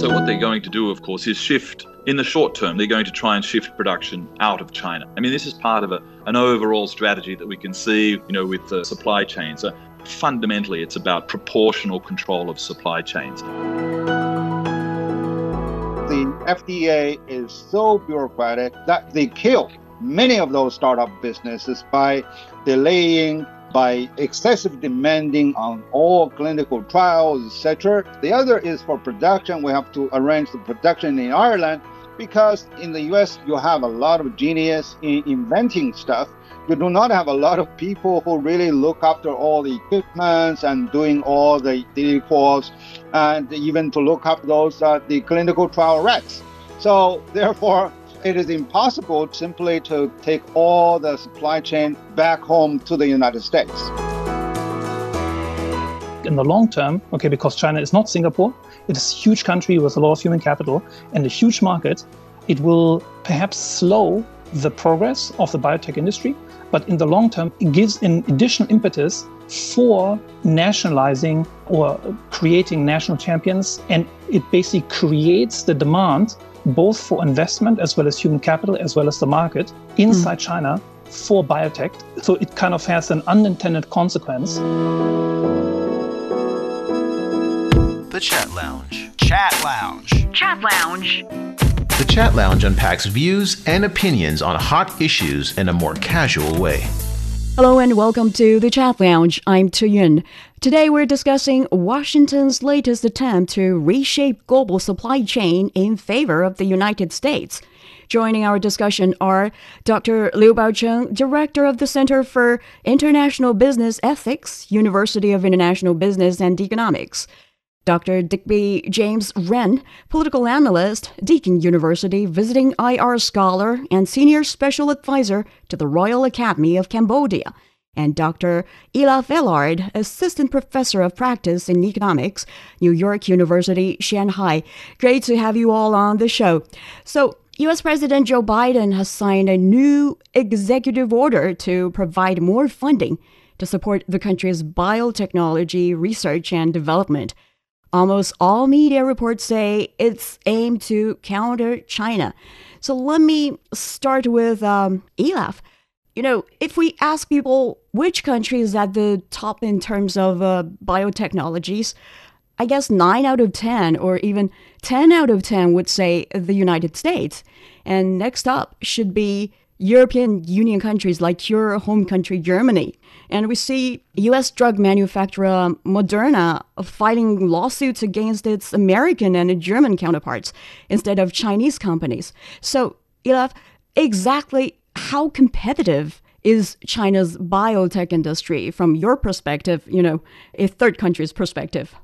So, what they're going to do, of course, is shift in the short term, they're going to try and shift production out of China. I mean, this is part of a, an overall strategy that we can see, you know, with the supply chains. So fundamentally, it's about proportional control of supply chains. The FDA is so bureaucratic that they kill many of those startup businesses by delaying by excessive demanding on all clinical trials, etc. The other is for production. We have to arrange the production in Ireland because in the US you have a lot of genius in inventing stuff. You do not have a lot of people who really look after all the equipments and doing all the equals and even to look up those uh, the clinical trial rats. So therefore it is impossible simply to take all the supply chain back home to the United States. In the long term, okay, because China is not Singapore, it is a huge country with a lot of human capital and a huge market, it will perhaps slow the progress of the biotech industry, but in the long term, it gives an additional impetus for nationalizing or creating national champions, and it basically creates the demand both for investment as well as human capital as well as the market inside mm. China for biotech. So it kind of has an unintended consequence. The Chat Lounge. Chat Lounge. Chat Lounge. The Chat Lounge unpacks views and opinions on hot issues in a more casual way. Hello and welcome to the Chat Lounge. I'm Tu Yun. Today we're discussing Washington's latest attempt to reshape global supply chain in favor of the United States. Joining our discussion are Dr. Liu Baocheng, Director of the Center for International Business Ethics, University of International Business and Economics. Dr. Digby James Wren, political analyst, Deakin University, visiting IR scholar, and senior special advisor to the Royal Academy of Cambodia, and Dr. Ilaf Elard, assistant professor of practice in economics, New York University, Shanghai. Great to have you all on the show. So, US President Joe Biden has signed a new executive order to provide more funding to support the country's biotechnology research and development. Almost all media reports say it's aimed to counter China. So let me start with um, Ilaf. You know, if we ask people which country is at the top in terms of uh, biotechnologies, I guess 9 out of 10 or even 10 out of 10 would say the United States. And next up should be European Union countries like your home country, Germany. And we see US drug manufacturer Moderna fighting lawsuits against its American and German counterparts instead of Chinese companies. So, Ilaf, exactly how competitive is China's biotech industry from your perspective, you know, a third country's perspective?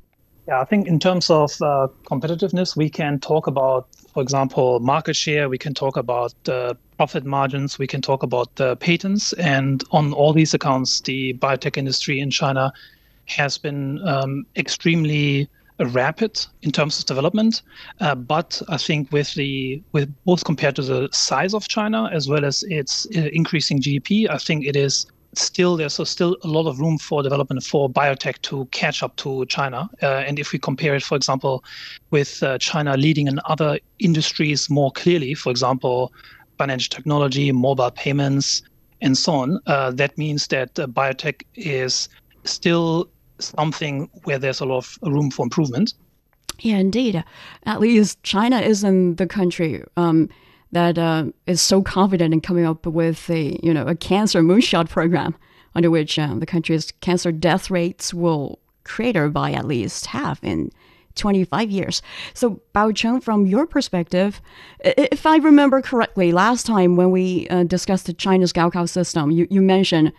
Yeah, I think in terms of uh, competitiveness, we can talk about, for example, market share. We can talk about uh, profit margins. We can talk about uh, patents. And on all these accounts, the biotech industry in China has been um, extremely rapid in terms of development. Uh, but I think with the with both compared to the size of China as well as its uh, increasing GDP, I think it is still there's still a lot of room for development for biotech to catch up to China. Uh, and if we compare it, for example, with uh, China leading in other industries more clearly, for example, financial technology, mobile payments, and so on, uh, that means that uh, biotech is still something where there's a lot of room for improvement. Yeah, indeed. At least China isn't the country. Um, that uh, is so confident in coming up with a you know a cancer moonshot program under which uh, the country's cancer death rates will crater by at least half in 25 years. So, Baocheng, from your perspective, if I remember correctly, last time when we uh, discussed the China's Gaokao system, you, you mentioned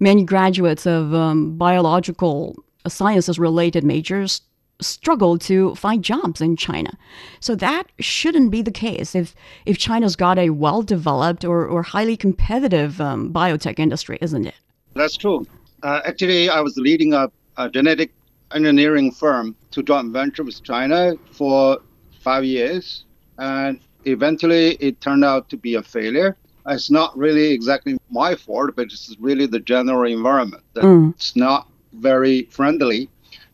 many graduates of um, biological sciences related majors struggle to find jobs in China. So that shouldn't be the case if, if China's got a well developed or, or highly competitive um, biotech industry, isn't it? That's true. Uh, actually, I was leading a, a, genetic engineering firm to joint venture with China for five years, and eventually it turned out to be a failure. It's not really exactly my fault, but it's really the general environment. Mm. It's not very friendly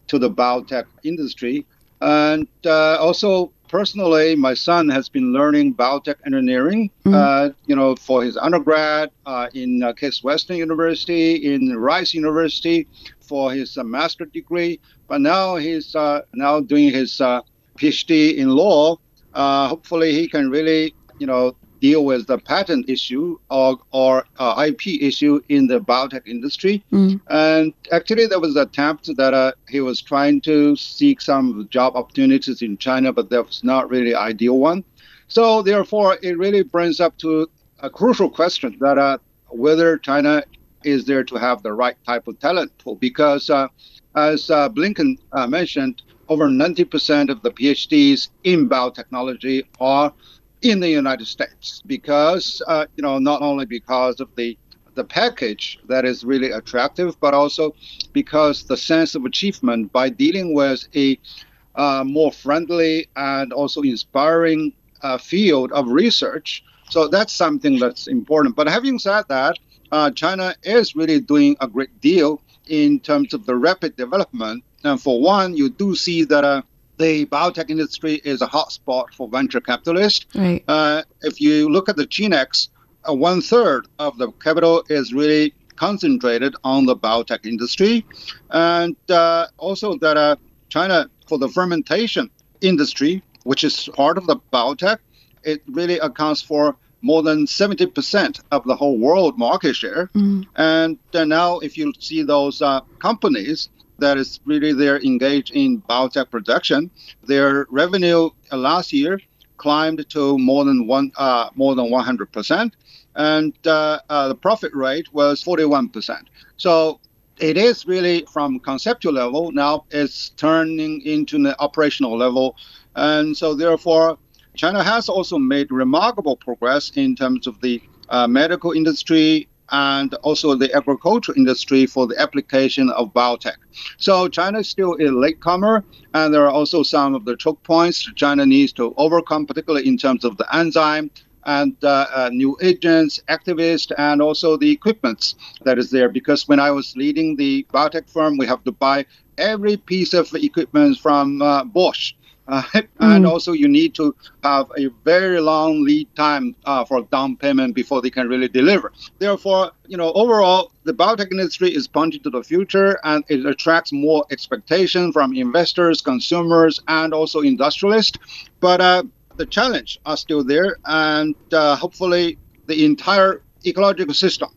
to the biotech industry. And uh, also, personally, my son has been learning biotech engineering, Mhm. uh, you know, for his undergrad uh, in uh, Case Western University, in Rice University, for his uh, master degree. But now he's uh, now doing his uh, PhD in law. Uh, hopefully, he can really, you know, deal with the patent issue or, or uh, IP issue in the biotech industry. Mm. And actually, there was an attempt that uh, he was trying to seek some job opportunities in China, but that was not really ideal one. So therefore, it really brings up to a crucial question that uh, whether China is there to have the right type of talent pool, because uh, as uh, Blinken uh, mentioned, over 90% of the PhDs in biotechnology are in the United States because uh, you know not only because of the the package that is really attractive, but also because the sense of achievement by dealing with a uh, more friendly and also inspiring uh, field of research. So that's something that's important. But having said that, uh, China is really doing a great deal in terms of the rapid development. And for one, you do see that uh, the biotech industry is a hotspot for venture capitalists. Right. Uh, if you look at the ChiNext, uh, one third of the capital is really concentrated on the biotech industry, and uh, also that uh, China for the fermentation industry, which is part of the biotech, it really accounts for more than 70% of the whole world market share. Mm. And uh, now, if you see those uh, companies that is really they're engaged in biotech production, their revenue last year climbed to more than one uh, more than 100 percent, and uh, uh, the profit rate was 41 percent. So it is really from conceptual level now it's turning into an operational level, and so therefore China has also made remarkable progress in terms of the uh, medical industry and also the agricultural industry for the application of biotech. So China is still a latecomer, and there are also some of the choke points China needs to overcome, particularly in terms of the enzyme and uh, uh, new agents, activists, and also the equipments that is there. Because when I was leading the biotech firm, we have to buy every piece of equipment from uh, Bosch. Uh, and Mm. also, you need to have a very long lead time uh, for down payment before they can really deliver. Therefore, you know, overall, the biotech industry is pointing to the future, and it attracts more expectation from investors, consumers, and also industrialists. But uh, the challenge are still there, and uh, hopefully, the entire ecological system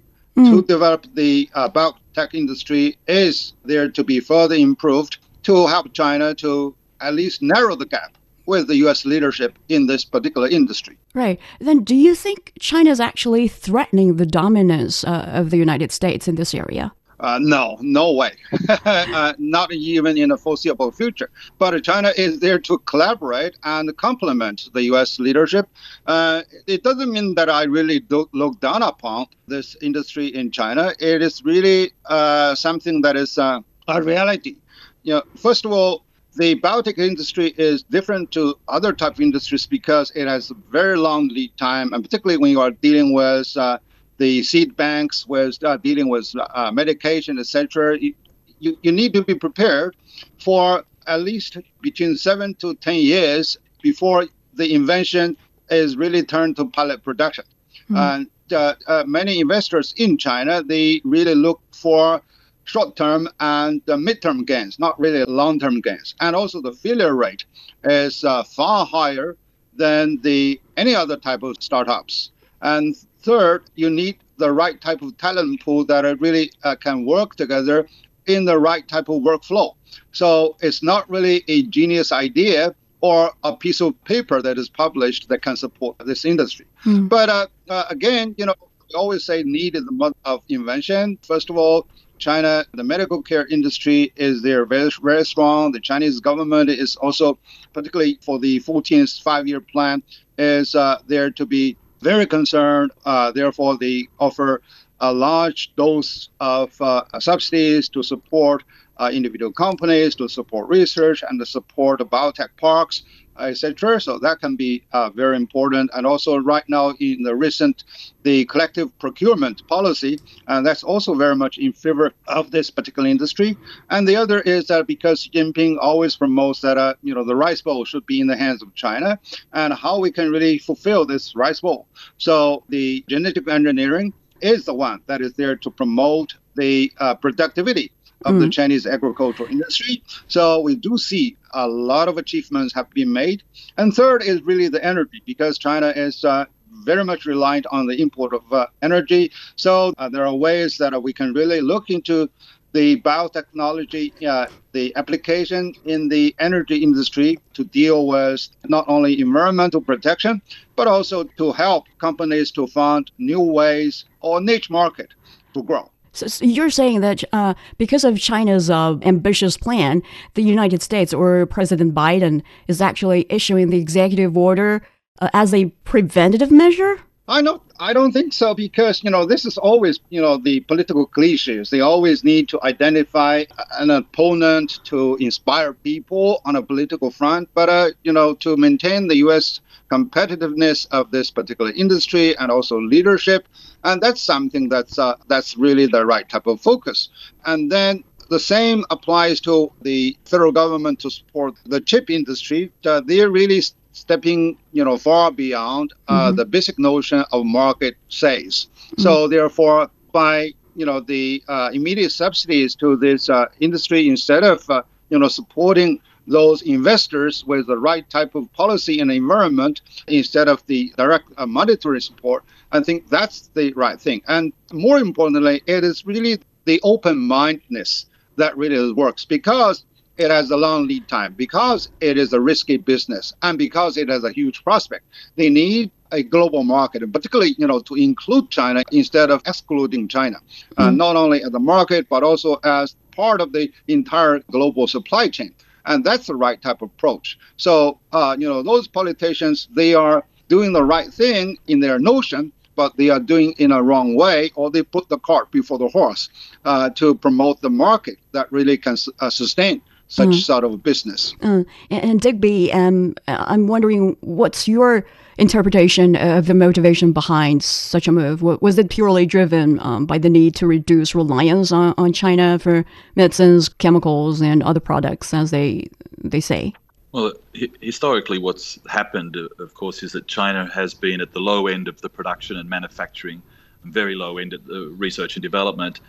to develop the uh, biotech industry is there to be further improved to help China to at least narrow the gap with the U.S. leadership in this particular industry. Right. Then do you think China is actually threatening the dominance uh, of the United States in this area? Uh, no, no way. uh, not even in the foreseeable future. But China is there to collaborate and complement the U.S. leadership. Uh, it doesn't mean that I really do look down upon this industry in China. It is really uh, something that is uh, a reality. You know, first of all, the biotech industry is different to other type of industries because it has a very long lead time, and particularly when you are dealing with uh, the seed banks, with uh, dealing with uh, medication, etc. You, you, you need to be prepared for at least between seven to ten years before the invention is really turned to pilot production. And uh, uh, many investors in China they really look for short-term and uh, mid-term gains, not really long-term gains. And also the failure rate is uh, far higher than the any other type of startups. And third, you need the right type of talent pool that are really uh, can work together in the right type of workflow. So it's not really a genius idea or a piece of paper that is published that can support this industry. Hmm. But uh, uh, again, you know, we always say need is the mother of invention. First of all, China, the medical care industry is there very, very strong. The Chinese government is also, particularly for the 14th five-year plan, is uh, there to be very concerned. Uh, therefore, they offer a large dose of uh, subsidies to support uh, individual companies, to support research, and to support biotech parks. Etc. So that can be uh, very important. And also right now in the recent the collective procurement policy, and that's also very much in favor of this particular industry. And the other is that because Xi Jinping always promotes that uh, you know the rice bowl should be in the hands of China, and how we can really fulfill this rice bowl. So the genetic engineering is the one that is there to promote the uh, productivity of mm. the Chinese agricultural industry. So we do see a lot of achievements have been made. And third is really the energy, because China is uh, very much reliant on the import of uh, energy. So uh, there are ways that we can really look into the biotechnology, uh, the application in the energy industry to deal with not only environmental protection, but also to help companies to find new ways or niche market to grow. So, so you're saying that uh, because of China's uh, ambitious plan, the United States or President Biden is actually issuing the executive order uh, as a preventative measure? I don't. I don't think so because you know this is always you know the political cliches. They always need to identify an opponent to inspire people on a political front. But uh, you know to maintain the U.S. competitiveness of this particular industry and also leadership, and that's something that's uh, that's really the right type of focus. And then the same applies to the federal government to support the chip industry. Uh, they're really stepping you know far beyond uh, mm-hmm. the basic notion of market sales. Mm-hmm. So therefore, by you know the uh, immediate subsidies to this uh, industry, instead of uh, you know supporting those investors with the right type of policy and environment instead of the direct uh, monetary support, I think that's the right thing. And more importantly, it is really the open mindedness that really works because it has a long lead time because it is a risky business and because it has a huge prospect. They need a global market, and particularly, you know, to include China instead of excluding China, mm-hmm. uh, not only as a market but also as part of the entire global supply chain. And that's the right type of approach. So, uh, you know, those politicians, they are doing the right thing in their notion, but they are doing in a wrong way, or they put the cart before the horse uh, to promote the market that really can uh, sustain such mm. sort of business. Uh, and Digby, um, I'm wondering what's your interpretation of the motivation behind such a move? Was it purely driven um, by the need to reduce reliance on, on China for medicines, chemicals, and other products, as they they say? Well, historically, what's happened, of course, is that China has been at the low end of the production and manufacturing, very low end at the research and development.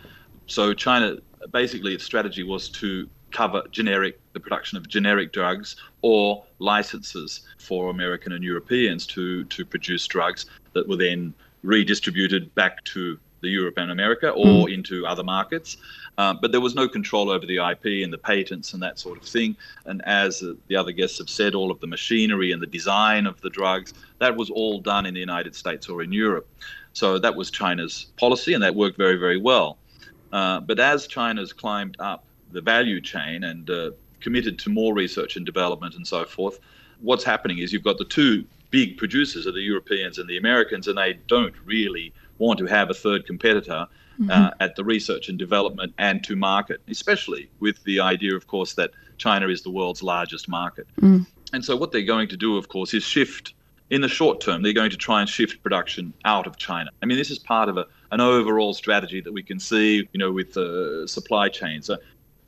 So China, basically, its strategy was to cover generic the production of generic drugs or licenses for American and Europeans to to produce drugs that were then redistributed back to the Europe and America or mm. into other markets. Uh, but there was no control over the IP and the patents and that sort of thing. And as uh, the other guests have said, all of the machinery and the design of the drugs, that was all done in the United States or in Europe. So that was China's policy, and that worked very, very well. Uh, but as China's climbed up the value chain and uh, committed to more research and development and so forth, what's happening is you've got the two big producers are the Europeans and the Americans, and they don't really want to have a third competitor mm-hmm. uh, at the research and development and to market, especially with the idea, of course, that China is the world's largest market. Mm. And so, what they're going to do, of course, is shift. In the short term, they're going to try and shift production out of China. I mean, this is part of a, an overall strategy that we can see, you know, with the uh, supply chains. Uh,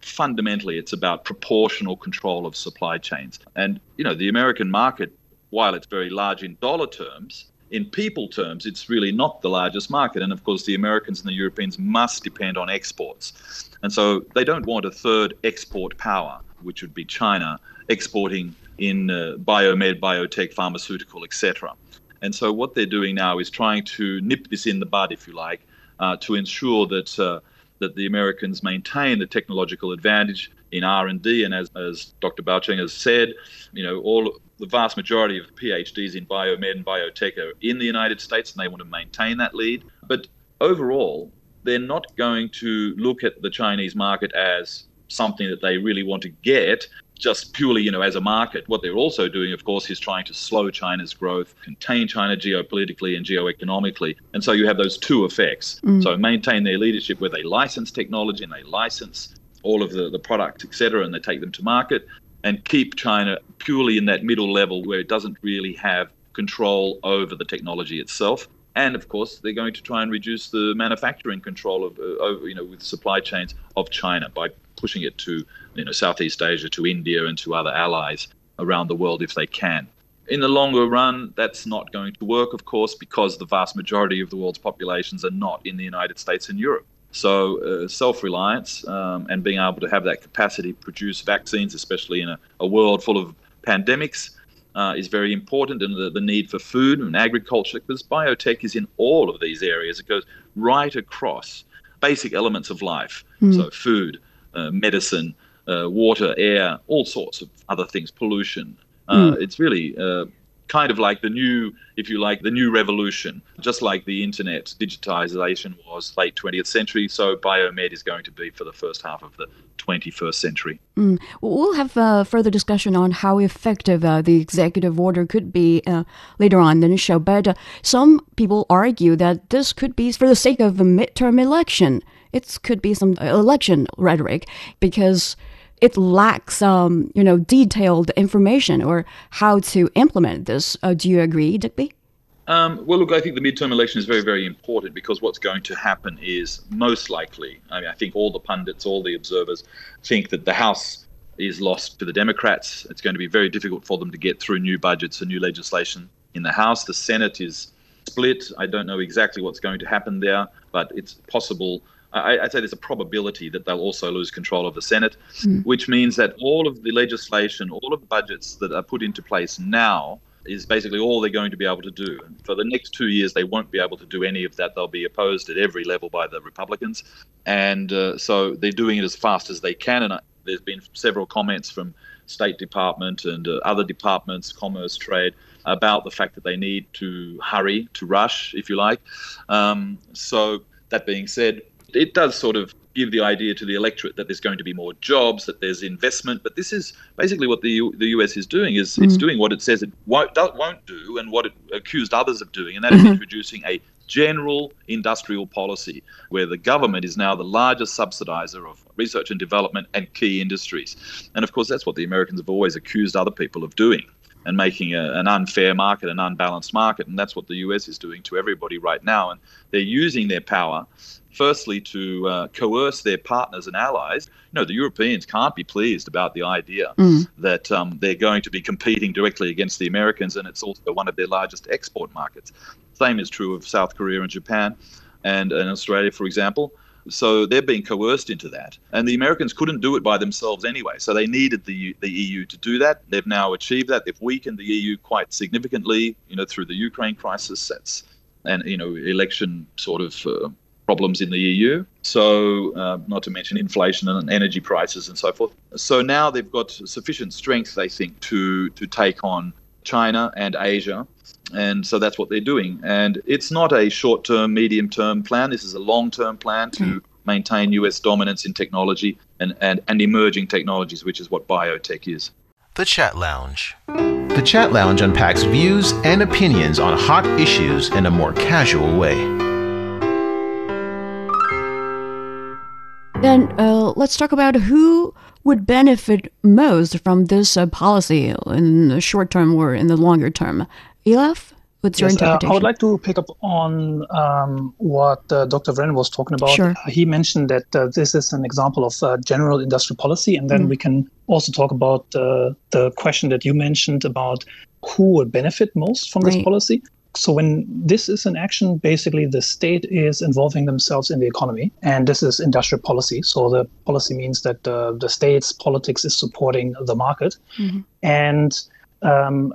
fundamentally it's about proportional control of supply chains. And you know, the American market, while it's very large in dollar terms, in people terms, it's really not the largest market. And of course, the Americans and the Europeans must depend on exports. And so they don't want a third export power, which would be China, exporting in uh, biomed, biotech, pharmaceutical, etc. And so what they're doing now is trying to nip this in the bud, if you like, uh, to ensure that uh, that the Americans maintain the technological advantage in R&D. And as, as Dr. Baocheng has said, you know, all the vast majority of PhDs in biomed and biotech are in the United States, and they want to maintain that lead. But overall, they're not going to look at the Chinese market as something that they really want to get just purely, you know, as a market. What they're also doing, of course, is trying to slow China's growth, contain China geopolitically and geoeconomically. And so you have those two effects. Mm. So maintain their leadership where they license technology and they license all of the, the products, et cetera, and they take them to market. and keep China purely in that middle level where it doesn't really have control over the technology itself. And of course, they're going to try and reduce the manufacturing control of, uh, you know, with supply chains of China by pushing it to, you know, Southeast Asia, to India, and to other allies around the world if they can. In the longer run, that's not going to work, of course, because the vast majority of the world's populations are not in the United States and Europe. So, uh, self reliance um, and being able to have that capacity to produce vaccines, especially in a, a world full of pandemics, uh, is very important, and the, the need for food and agriculture, because biotech is in all of these areas. It goes right across basic elements of life. Mm. So, food, uh, medicine, uh, water, air, all sorts of other things, pollution. Mm. It's really uh, kind of like the new, if you like, the new revolution. Just like the internet digitization was late 20th century, so biomed is going to be for the first half of the 21st century. Mm. We'll have a further discussion on how effective uh, the executive order could be uh, later on in the show. But uh, some people argue that this could be for the sake of a midterm election. It could be some election rhetoric because it lacks, um, you know, detailed information or how to implement this. Uh, do you agree, Digby? Um, well, look, I think the midterm election is very, very important because what's going to happen is most likely, I mean, I think all the pundits, all the observers think that the House is lost to the Democrats. It's going to be very difficult for them to get through new budgets and new legislation in the House. The Senate is split. I don't know exactly what's going to happen there, but it's possible I, would say there's a probability that they'll also lose control of the Senate, mm. which means that all of the legislation, all of the budgets that are put into place now is basically all they're going to be able to do. And for the next two years, they won't be able to do any of that. They'll be opposed at every level by the Republicans. And uh, so they're doing it as fast as they can. And uh, there's been several comments from State Department and uh, other departments, Commerce, Trade, about the fact that they need to hurry, to rush, if you like. Um, so that being said, it does sort of give the idea to the electorate that there's going to be more jobs, that there's investment. But this is basically what the U- the US is doing is mm. it's doing what it says it won't do, won't do, and what it accused others of doing, and that is mm-hmm. introducing a general industrial policy where the government is now the largest subsidizer of research and development and key industries. And of course, that's what the Americans have always accused other people of doing and making a, an unfair market, an unbalanced market. And that's what the US is doing to everybody right now. And they're using their power firstly to uh, coerce their partners and allies. You know, the Europeans can't be pleased about the idea mm. that um, they're going to be competing directly against the Americans, and it's also one of their largest export markets. Same is true of South Korea and Japan, and, and Australia, for example. So they're being coerced into that, and the Americans couldn't do it by themselves anyway. So they needed the the EU to do that. They've now achieved that. They've weakened the EU quite significantly, you know, through the Ukraine crisis. And you know election sort of uh, problems in the EU. So, uh, not to mention inflation and energy prices and so forth. So now they've got sufficient strength, they think, to to take on China and Asia. And so that's what they're doing. And it's not a short term, medium term plan. This is a long term plan to mm. maintain US dominance in technology and, and, and emerging technologies, which is what biotech is. The Chat Lounge. The Chat Lounge unpacks views and opinions on hot issues in a more casual way. Then uh, let's talk about who would benefit most from this uh, policy in the short term or in the longer term. Ilaf, what's your interpretation? Uh, I would like to pick up on um, what uh, Dr. Wren was talking about. Sure. He mentioned that uh, this is an example of uh, general industrial policy, and then mm. we can also talk about the question that you mentioned about who would benefit most from right. this policy so when this is an action, basically the state is involving themselves in the economy, and this is industrial policy. So the policy means that uh, the state's politics is supporting the market, mm-hmm. and um,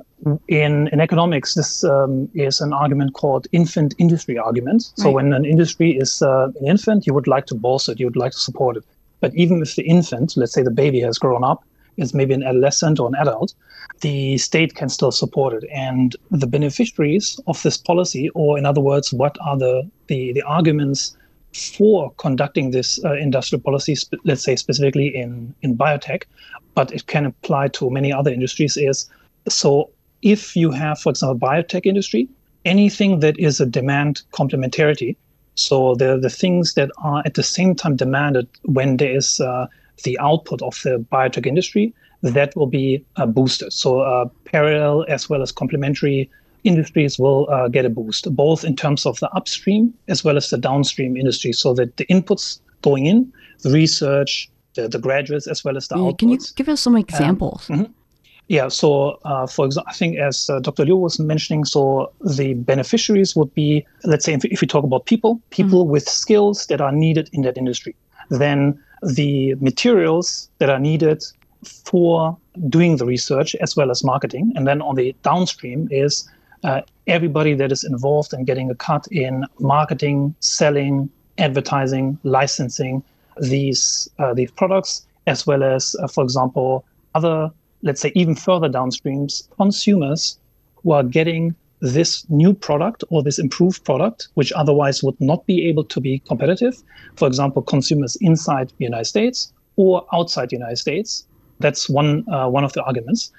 in in economics, this um, is an argument called infant industry argument. So right. when an industry is uh, an infant, you would like to bolster it, you would like to support it. But even if the infant, let's say the baby has grown up, is maybe an adolescent or an adult, the state can still support it. And the beneficiaries of this policy, or in other words, what are the, the, the arguments for conducting this uh, industrial policy, sp- let's say specifically in, in biotech, but it can apply to many other industries, is so if you have, for example, biotech industry, anything that is a demand complementarity, so the, the things that are at the same time demanded when there is uh, the output of the biotech industry, that will be uh, boosted. So uh, parallel as well as complementary industries will uh, get a boost, both in terms of the upstream as well as the downstream industry, so that the inputs going in, the research, the, the graduates, as well as the outputs. Can you give us some examples? Um, mm-hmm. Yeah, so uh, for example, I think as uh, Dr. Liu was mentioning, so the beneficiaries would be, let's say, if, if we talk about people, people mm-hmm. with skills that are needed in that industry. Then the materials that are needed for doing the research as well as marketing. And then on the downstream is uh, everybody that is involved in getting a cut in marketing, selling, advertising, licensing these uh, these products, as well as, uh, for example, other, let's say, even further downstreams, consumers who are getting this new product or this improved product, which otherwise would not be able to be competitive. For example, consumers inside the United States or outside the United States. That's one uh, one of the arguments.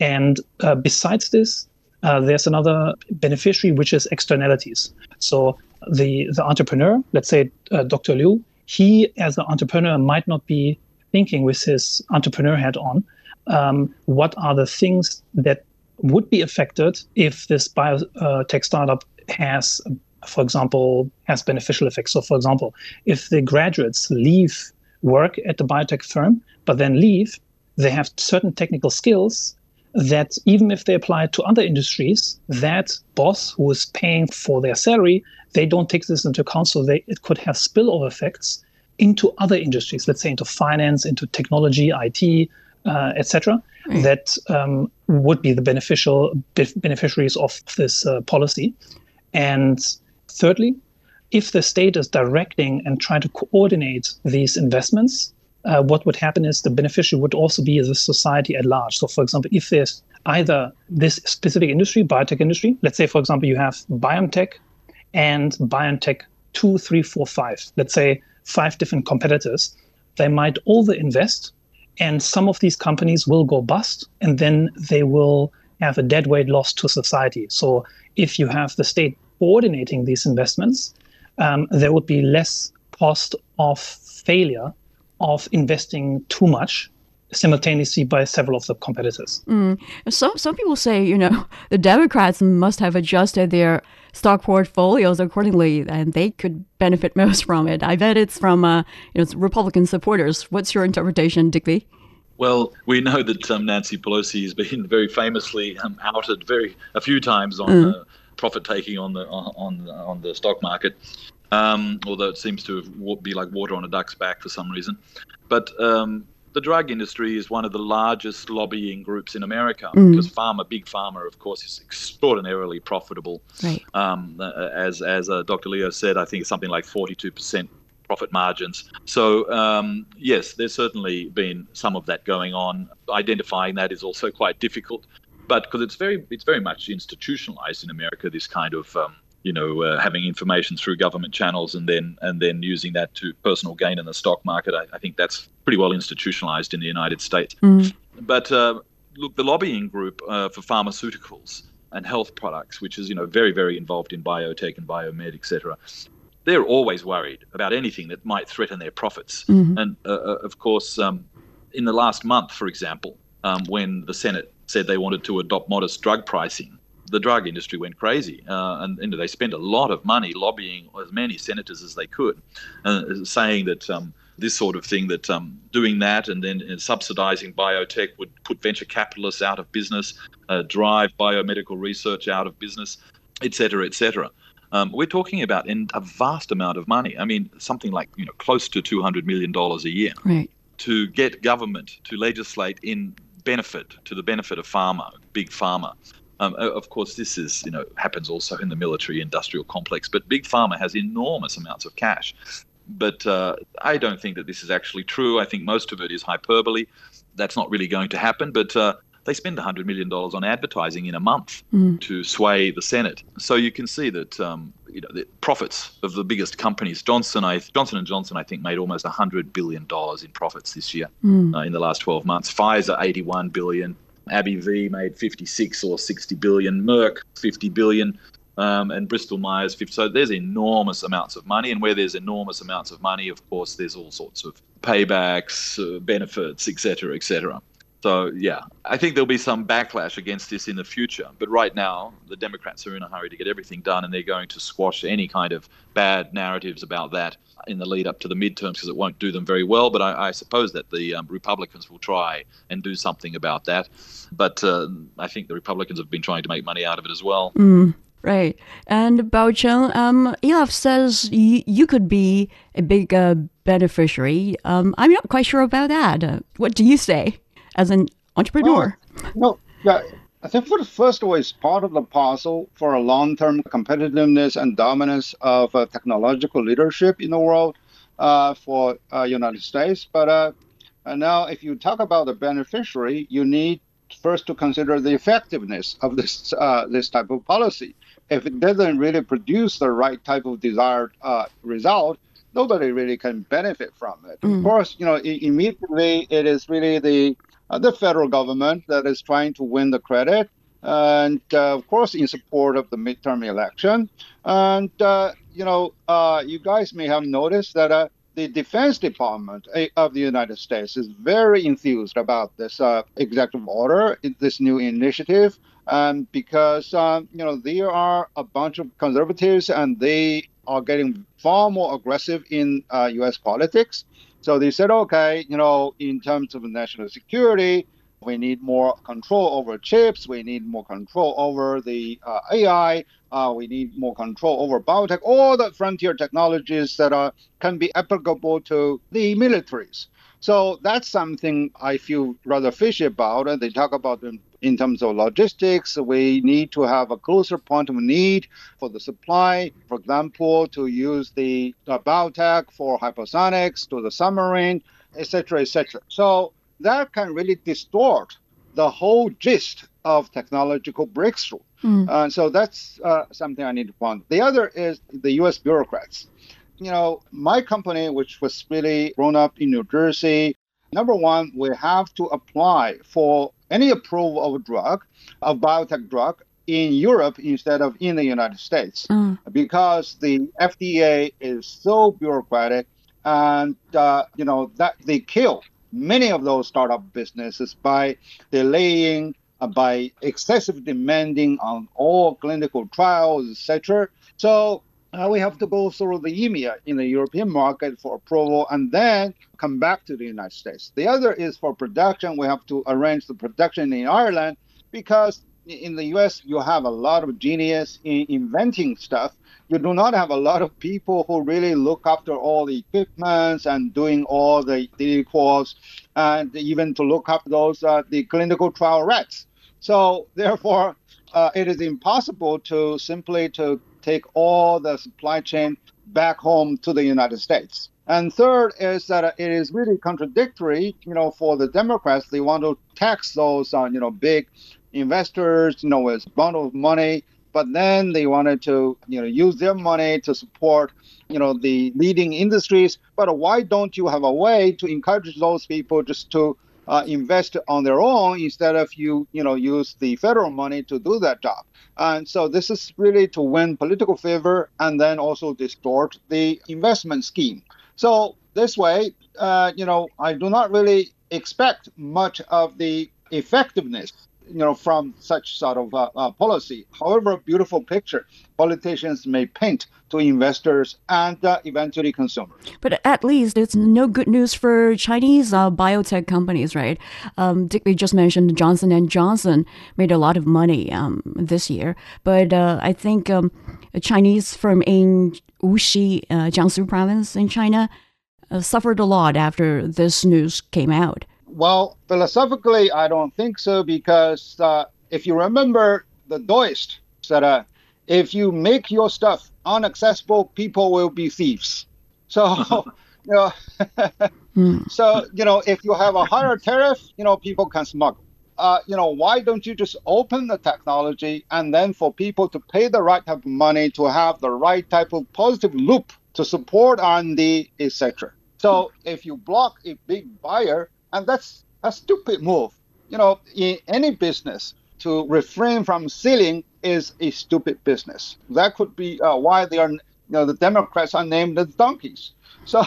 And uh, besides this, uh, there's another beneficiary, which is externalities. So the the entrepreneur, let's say uh, Dr. Liu, he as an entrepreneur might not be thinking with his entrepreneur hat on, um, what are the things that would be affected if this biotech startup has, for example, has beneficial effects. So, for example, if the graduates leave work at the biotech firm, but then leave, they have certain technical skills that even if they apply to other industries, that boss who is paying for their salary, they don't take this into account. So they, it could have spillover effects into other industries, let's say into finance, into technology, IT, uh, etc. Right. That um, would be the beneficial beneficiaries of this uh, policy. And thirdly, if the state is directing and trying to coordinate these investments, uh, what would happen is the beneficiary would also be the society at large. So, for example, if there's either this specific industry, biotech industry, let's say, for example, you have biotech and biotech two, three, four, five, let's say five different competitors, they might overinvest, and some of these companies will go bust, and then they will have a dead weight loss to society. So, if you have the state coordinating these investments, um, there would be less cost of failure of investing too much simultaneously by several of the competitors. Mm. So, some people say, you know, the Democrats must have adjusted their stock portfolios accordingly, and they could benefit most from it. I bet it's from uh, you know it's Republican supporters. What's your interpretation, Digby? Well, we know that um, Nancy Pelosi has been very famously um, outed very a few times on mm. uh, profit taking on the on on the stock market um, although it seems to be like water on a duck's back for some reason. But um, the drug industry is one of the largest lobbying groups in America mm. because pharma, big pharma, of course, is extraordinarily profitable. Right. Um, as as uh, Dr. Liu said, I think it's something like 42% profit margins. So um, yes, there's certainly been some of that going on. Identifying that is also quite difficult, but because it's very it's very much institutionalized in America, this kind of um, you know, uh, having information through government channels and then and then using that to personal gain in the stock market. I, I think that's pretty well institutionalized in the United States. Mm. But uh, look, the lobbying group uh, for pharmaceuticals and health products, which is you know very very involved in biotech and biomed, etc. They're always worried about anything that might threaten their profits. Mm-hmm. And uh, uh, of course, um, in the last month, for example, um, when the Senate said they wanted to adopt modest drug pricing, the drug industry went crazy, uh, and you know, they spent a lot of money lobbying as many senators as they could, uh, saying that um, this sort of thing, that um, doing that and then uh, subsidizing biotech would put venture capitalists out of business, uh, drive biomedical research out of business, etc., etc. Um, we're talking about in a vast amount of money. I mean, something like you know close to two hundred million dollars a year. Right. To get government to legislate in benefit to the benefit of pharma, big pharma, um, of course, this is you know happens also in the military industrial complex, but big pharma has enormous amounts of cash. But uh, I don't think that this is actually true. I think most of it is hyperbole. That's not really going to happen. But uh, they spend $100 million on advertising in a month mm. to sway the Senate. So you can see that um, you know the profits of the biggest companies, Johnson, I, Johnson and Johnson, I think, made almost $100 billion in profits this year mm. uh, in the last 12 months. Pfizer, 81 billion. AbbVie made 56 or 60 billion, Merck 50 billion, um, and Bristol Myers 50. So there's enormous amounts of money, and where there's enormous amounts of money, of course, there's all sorts of paybacks, uh, benefits, etc., etc. So, yeah, I think there'll be some backlash against this in the future. But right now, the Democrats are in a hurry to get everything done, and they're going to squash any kind of bad narratives about that in the lead up to the midterms because it won't do them very well. But I, I suppose that the um, Republicans will try and do something about that. But uh, I think the Republicans have been trying to make money out of it as well. Mm. Right. And Baocheng, um, Ilaf says y- you could be a big uh, beneficiary. Um, I'm not quite sure about that. Uh, what do you say? As an entrepreneur? no, yeah. I think for the first way, it's part of the puzzle for a long-term competitiveness and dominance of uh, technological leadership in the world uh, for uh, United States. But uh, now, if you talk about the beneficiary, you need first to consider the effectiveness of this uh, this type of policy. If it doesn't really produce the right type of desired uh, result, nobody really can benefit from it. Mm. Of course, you know, immediately it is really the the federal government that is trying to win the credit, and uh, of course in support of the midterm election. And uh, you know, uh, you guys may have noticed that uh, the Defense Department uh, of the United States is very enthused about this executive order, this new initiative, and because um, you know there are a bunch of conservatives and they are getting far more aggressive in U.S. politics. So they said, okay, you know, in terms of national security, we need more control over chips. We need more control over the uh, AI. Uh, we need more control over biotech. All the frontier technologies that are can be applicable to the militaries. So that's something I feel rather fishy about. And they talk about in terms of logistics, we need to have a closer point of need for the supply. For example, to use the, the biotech for hypersonics to the submarine, etc., etc. So that can really distort the whole gist of technological breakthrough. Mm. Uh, so that's uh, something I need to point. The other is the U.S. bureaucrats you know, my company, which was really grown up in New Jersey, number one, we have to apply for any approval of a drug, a biotech drug, in Europe instead of in the United States mm. because the FDA is so bureaucratic and uh, you know that they kill many of those startup businesses by delaying uh, by excessive demanding on all clinical trials etc so uh, we have to go through the EMEA in the European market for approval and then come back to the United States. The other is for production. We have to arrange the production in Ireland because in the US you have a lot of genius in inventing stuff. You do not have a lot of people who really look after all the equipments and doing all the equals and even to look after those uh, the clinical trial rats. So therefore, uh, it is impossible to simply to take all the supply chain back home to the United States. And third is that it is really contradictory, you know, for the Democrats. They want to tax those, uh, you know, big investors, you know, with a bundle of money, but then they wanted to, you know, use their money to support, you know, the leading industries. But why don't you have a way to encourage those people just to uh, invest on their own instead of you, you know, use the federal money to do that job? And so this is really to win political favor and then also distort the investment scheme. So this way, uh, you know, I do not really expect much of the effectiveness you know, from such sort of uh, uh, policy. However, beautiful picture politicians may paint to investors and uh, eventually consumers. But at least it's no good news for Chinese uh, biotech companies, right? Um, Dick, we just mentioned Johnson and Johnson made a lot of money um, this year, but uh, I think um, a Chinese firm in Wuxi, uh, Jiangsu province in China, suffered a lot after this news came out. Well, philosophically, I don't think so because uh, if you remember the Daoist said, uh, if you make your stuff inaccessible, people will be thieves. So, you know, hmm. so you know, if you have a higher tariff, you know, people can smuggle. Uh, you know, why don't you just open the technology and then for people to pay the right type of money to have the right type of positive loop to support R&D, etc. So if you block a big buyer, and that's a stupid move. You know, in any business, to refrain from selling is a stupid business. That could be uh, why they are, you know, the Democrats are named the donkeys. So,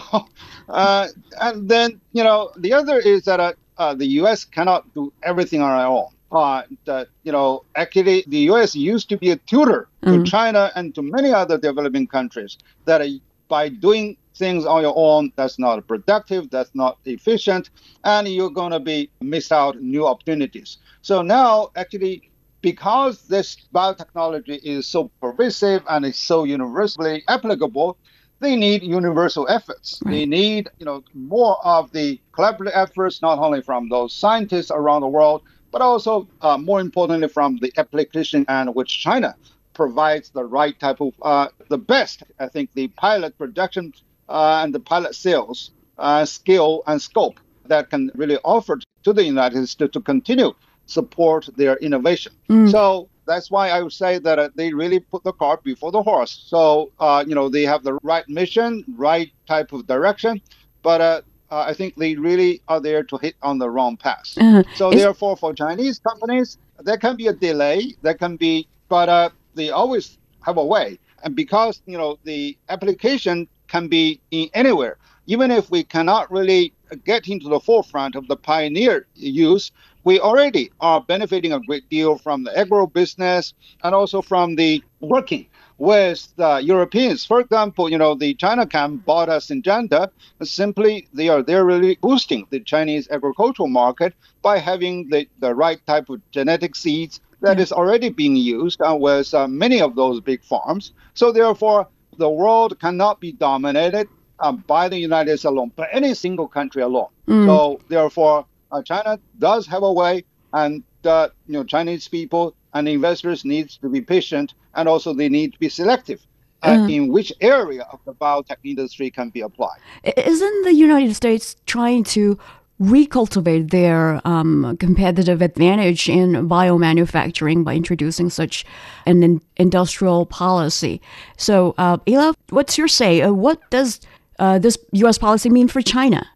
uh, and then, you know, the other is that uh, uh, the U.S. cannot do everything on our own. Uh, that you know, actually, the U.S. used to be a tutor mm. to China and to many other developing countries. That by doing things on your own, that's not productive, that's not efficient, and you're going to be miss out new opportunities. So now, actually, because this biotechnology is so pervasive and is so universally applicable, they need universal efforts. Right. They need, you know, more of the collaborative efforts, not only from those scientists around the world, but also, uh, more importantly, from the application and which China provides the right type of, uh, the best, I think, the pilot production and the pilot sales uh, skill and scope that can really offer to the United States to, continue support their innovation. Mm. So that's why I would say that uh, they really put the cart before the horse. So, uh, you know, they have the right mission, right type of direction, but uh, uh I think they really are there to hit on the wrong path. Uh-huh. So, it's... therefore, for Chinese companies, there can be a delay, there can be, but uh, they always have a way. And because, you know, the application can be in anywhere, even if we cannot really get into the forefront of the pioneer use, we already are benefiting a great deal from the agro business and also from the working with the Europeans. For example, you know, the Chinachem bought us Syngenta. Simply, they are they're really boosting the Chinese agricultural market by having the, the right type of genetic seeds that yeah. is already being used uh, with uh, many of those big farms. So therefore, the world cannot be dominated um, by the United States alone, by any single country alone. Mm. So therefore, uh, China does have a way, and uh, you know Chinese people and investors need to be patient, and also they need to be selective. Uh, uh, in which area of the biotech industry can be applied. Isn't the United States trying to recultivate their um, competitive advantage in biomanufacturing by introducing such an in- industrial policy? So, uh, Ilaf, what's your say? Uh, what does uh, this U.S. policy mean for China?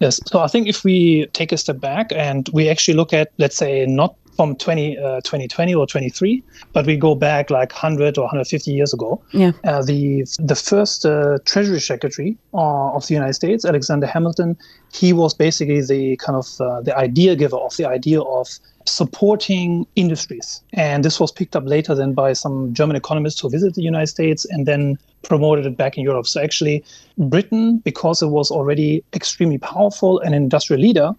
Yes. So I think if we take a step back and we actually look at, let's say, not from 20, uh, 2020 or 23, but we go back like 100 or 150 years ago. Yeah. Uh, the the first uh, Treasury Secretary uh, of the United States, Alexander Hamilton, he was basically the kind of uh, the idea giver of the idea of supporting industries. And this was picked up later then by some German economists who visited the United States and then promoted it back in Europe. So actually, Britain, because it was already extremely powerful and industrial leader,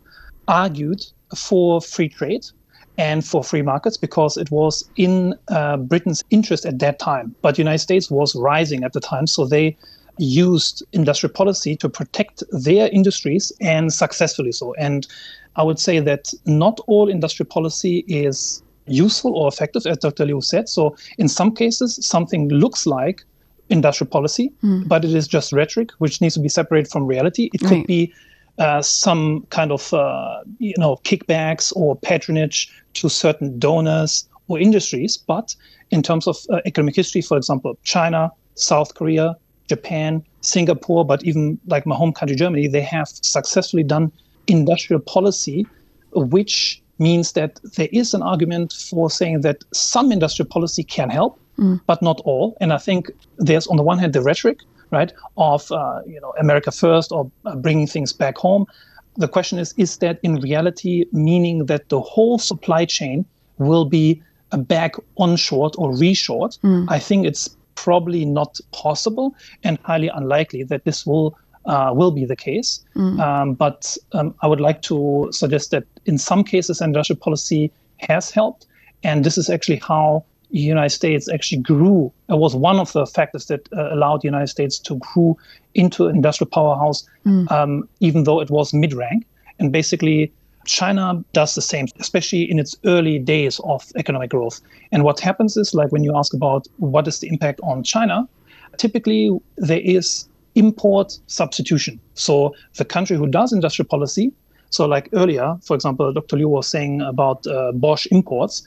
argued for free trade and for free markets because it was in uh, Britain's interest at that time. But the United States was rising at the time, so they used industrial policy to protect their industries and successfully so. And I would say that not all industrial policy is useful or effective, as Dr. Liu said. So in some cases, something looks like industrial policy, mm. but it is just rhetoric, which needs to be separated from reality. It could right. be uh, some kind of uh, you know kickbacks or patronage to certain donors or industries. But in terms of uh, economic history, for example, China, South Korea, Japan, Singapore, but even like my home country, Germany, they have successfully done industrial policy, which means that there is an argument for saying that some industrial policy can help, mm. but not all. And I think there's on the one hand the rhetoric, right, of uh, you know America first or uh, bringing things back home. The question is, is that in reality meaning that the whole supply chain will be back onshored or reshored? Mm. I think it's probably not possible and highly unlikely that this will uh, will be the case. Mm. Um, but um, I would like to suggest that in some cases, industrial policy has helped, and this is actually how the United States actually grew. It was one of the factors that uh, allowed the United States to grow into an industrial powerhouse, mm. um, even though it was mid-rank. And basically, China does the same, especially in its early days of economic growth. And what happens is, like when you ask about what is the impact on China, typically there is import substitution. So the country who does industrial policy, so like earlier, for example, Dr. Liu was saying about uh, Bosch imports,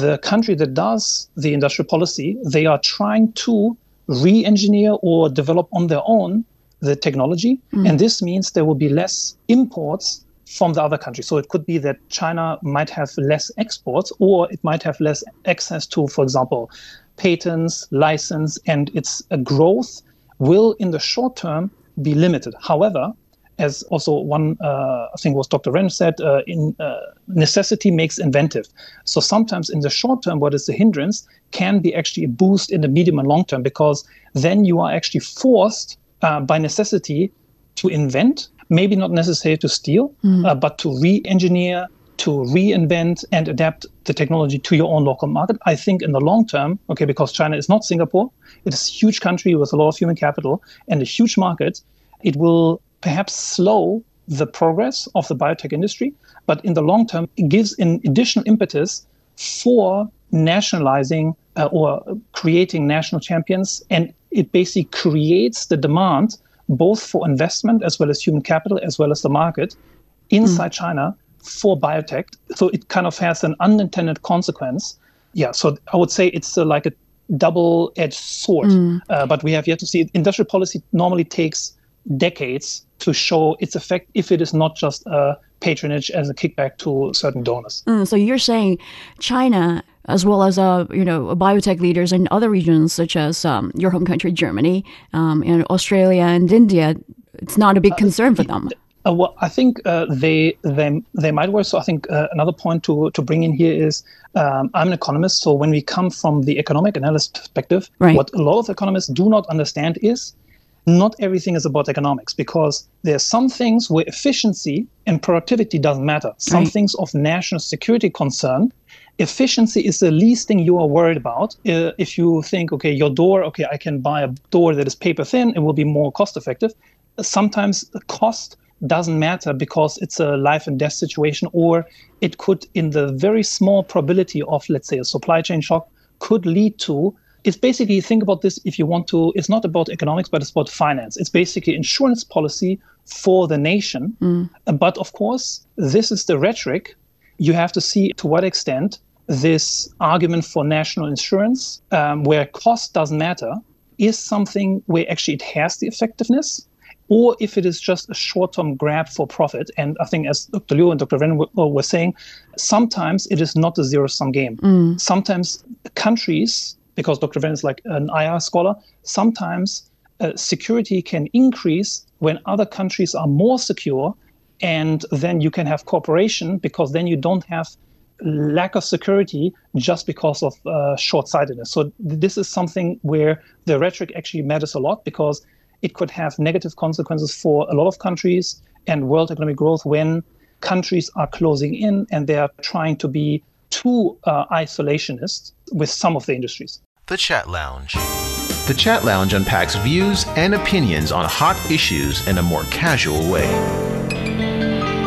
the country that does the industrial policy, they are trying to re-engineer or develop on their own the technology. Mm. And this means there will be less imports from the other countries. So it could be that China might have less exports or it might have less access to, for example, patents, license, and its growth will in the short term be limited. However, as also one, uh, I think was Dr. Wren said, uh, in uh, necessity makes inventive. So sometimes in the short term, what is the hindrance can be actually a boost in the medium and long term because then you are actually forced uh, by necessity to invent, maybe not necessary to steal, mm. but to re-engineer, to reinvent and adapt the technology to your own local market. I think in the long term, okay, because China is not Singapore, it is a huge country with a lot of human capital and a huge market, it will perhaps slow the progress of the biotech industry, but in the long term, it gives an additional impetus for nationalizing uh, or creating national champions. And it basically creates the demand both for investment as well as human capital as well as the market inside mm. China for biotech. So it kind of has an unintended consequence. Yeah, so I would say it's uh, like a double edged sword, mm. uh, but we have yet to see. Industrial policy normally takes decades to show its effect if it is not just a patronage as a kickback to certain donors. Mm, so you're saying China, as well as uh, you know biotech leaders in other regions such as um, your home country Germany um, and Australia and India, it's not a big uh, concern uh, for them. Uh, well, I think uh, they they they might work. So I think uh, another point to to bring in here is um, I'm an economist. So when we come from the economic analysis perspective, right. what a lot of economists do not understand is not everything is about economics because there are some things where efficiency and productivity doesn't matter. Some right. things of national security concern. Efficiency is the least thing you are worried about. Uh, if you think, okay, your door, okay, I can buy a door that is paper thin, it will be more cost effective. Sometimes the cost doesn't matter because it's a life and death situation, or it could, in the very small probability of, let's say, a supply chain shock, could lead to. It's basically think about this if you want to. It's not about economics, but it's about finance. It's basically insurance policy for the nation. Mm. But of course, this is the rhetoric. You have to see to what extent this argument for national insurance, um, where cost doesn't matter, is something where actually it has the effectiveness or if it is just a short-term grab for profit. And I think, as Dr. Liu and Dr. Wren were saying, sometimes it is not a zero-sum game. Mm. Sometimes countries, because Dr. Wren is like an IR scholar, sometimes uh, security can increase when other countries are more secure, and then you can have cooperation because then you don't have lack of security just because of uh, short-sightedness. So this is something where the rhetoric actually matters a lot because it could have negative consequences for a lot of countries and world economic growth when countries are closing in and they are trying to be too uh, isolationist with some of the industries. The Chat Lounge. The Chat Lounge unpacks views and opinions on hot issues in a more casual way.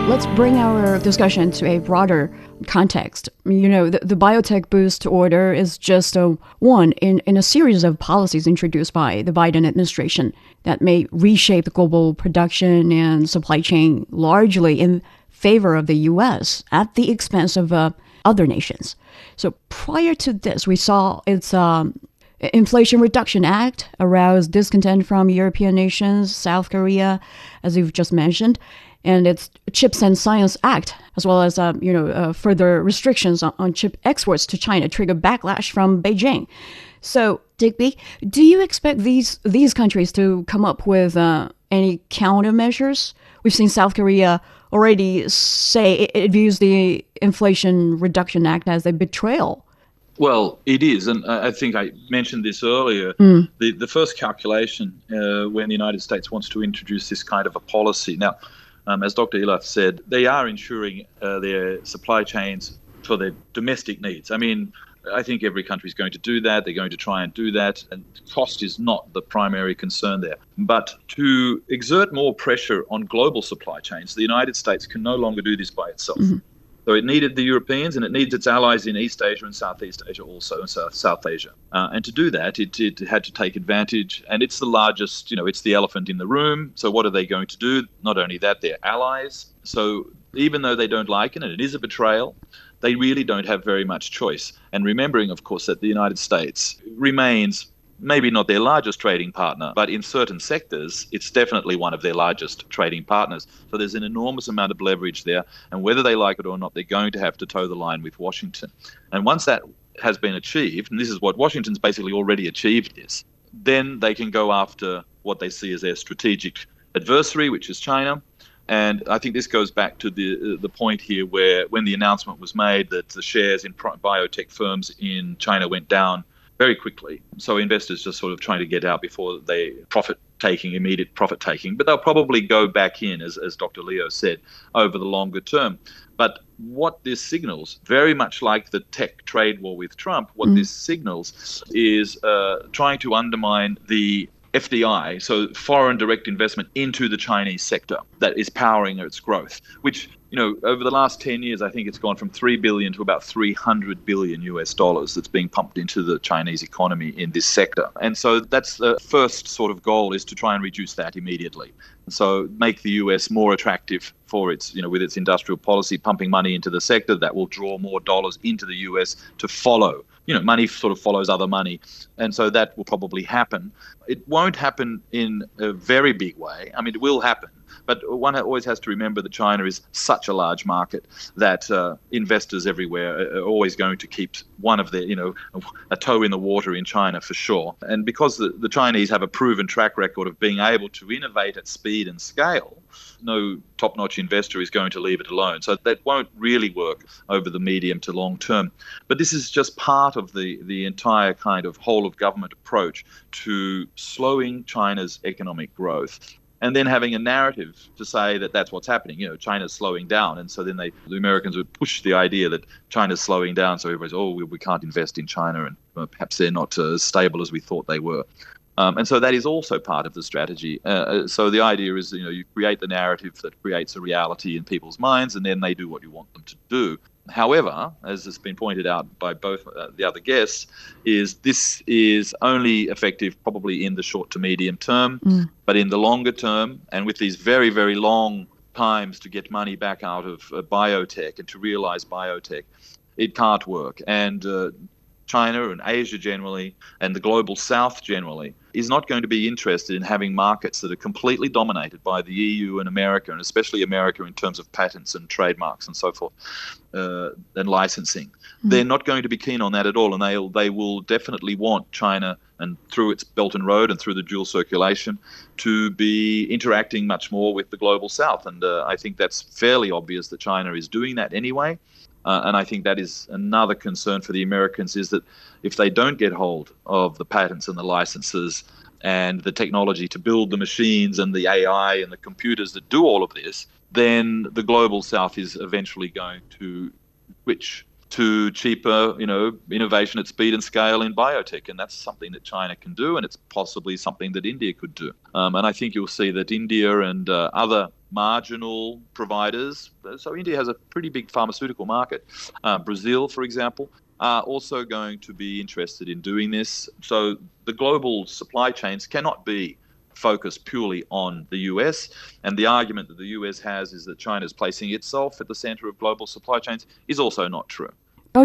Let's bring our discussion to a broader context. You know, the, the biotech boost order is just a one in, in a series of policies introduced by the Biden administration that may reshape the global production and supply chain largely in favor of the U.S. at the expense of uh, other nations. So prior to this, we saw its um, Inflation Reduction Act aroused discontent from European nations, South Korea, as you've just mentioned, and its Chips and Science Act, as well as um, you know uh, further restrictions on, on chip exports to China, trigger backlash from Beijing. So, Digby, do you expect these these countries to come up with uh, any countermeasures? We've seen South Korea already say it, it, views the Inflation Reduction Act as a betrayal. Well, it is, and I think I mentioned this earlier. Mm. The the first calculation uh, when the United States wants to introduce this kind of a policy now um, as Dr. Ilaf said, they are ensuring uh, their supply chains for their domestic needs. I mean, I think every country is going to do that. They're going to try and do that. And cost is not the primary concern there. But to exert more pressure on global supply chains, the United States can no longer do this by itself. Mm-hmm. So it needed the Europeans and it needs its allies in East Asia and Southeast Asia also, and South, South Asia. Uh, and to do that, it, it had to take advantage, and it's the largest, you know, it's the elephant in the room. So what are they going to do? Not only that, they're allies. So even though they don't like it, and it is a betrayal, they really don't have very much choice. And remembering, of course, that the United States remains maybe not their largest trading partner, but in certain sectors, it's definitely one of their largest trading partners. So there's an enormous amount of leverage there. And whether they like it or not, they're going to have to toe the line with Washington. And once that has been achieved, and this is what Washington's basically already achieved is, then they can go after what they see as their strategic adversary, which is China. And I think this goes back to the the point here where when the announcement was made that the shares in biotech firms in China went down very quickly. So investors just sort of trying to get out before they profit taking, immediate profit taking. But they'll probably go back in, as, as Dr. Liu said, over the longer term. But what this signals, very much like the tech trade war with Trump, what mm. this signals is uh, trying to undermine the FDI, so foreign direct investment into the Chinese sector that is powering its growth, which you know, over the last 10 years, I think it's gone from 3 billion to about 300 billion US dollars that's being pumped into the Chinese economy in this sector. And so that's the first sort of goal is to try and reduce that immediately. So make the US more attractive for its, you know, with its industrial policy, pumping money into the sector that will draw more dollars into the US to follow. You know, money sort of follows other money. And so that will probably happen. It won't happen in a very big way. I mean, it will happen but one always has to remember that China is such a large market that uh, investors everywhere are always going to keep one of their, you know, a toe in the water in China for sure. And because the, the Chinese have a proven track record of being able to innovate at speed and scale, no top notch investor is going to leave it alone. So that won't really work over the medium to long term. But this is just part of the, the entire kind of whole of government approach to slowing China's economic growth and then having a narrative to say that that's what's happening. You know, China's slowing down, and so then they, the Americans would push the idea that China's slowing down, so everybody's, oh, we, we can't invest in China, and uh, perhaps they're not uh, as stable as we thought they were. Um, and so that is also part of the strategy. Uh, uh, so the idea is, you know, you create the narrative that creates a reality in people's minds, and then they do what you want them to do. However, as has been pointed out by both uh, the other guests, is this is only effective probably in the short to medium term, mm. but in the longer term, and with these very very long times to get money back out of uh, biotech and to realize biotech, it can't work. And uh, China and Asia generally, and the global south generally, is not going to be interested in having markets that are completely dominated by the EU and America, and especially America in terms of patents and trademarks and so forth, uh, and licensing. Mm-hmm. They're not going to be keen on that at all, and they they will definitely want China and through its Belt and Road and through the dual circulation to be interacting much more with the global south. And uh, I think that's fairly obvious that China is doing that anyway. Uh, and I think that is another concern for the Americans is that if they don't get hold of the patents and the licenses and the technology to build the machines and the AI and the computers that do all of this, then the global south is eventually going to switch to cheaper, you know, innovation at speed and scale in biotech, and that's something that China can do, and it's possibly something that India could do. Um, and I think you'll see that India and uh, other marginal providers. So India has a pretty big pharmaceutical market. Uh, Brazil, for example, are also going to be interested in doing this. So the global supply chains cannot be focused purely on the US. And the argument that the US has is that China is placing itself at the center of global supply chains is also not true.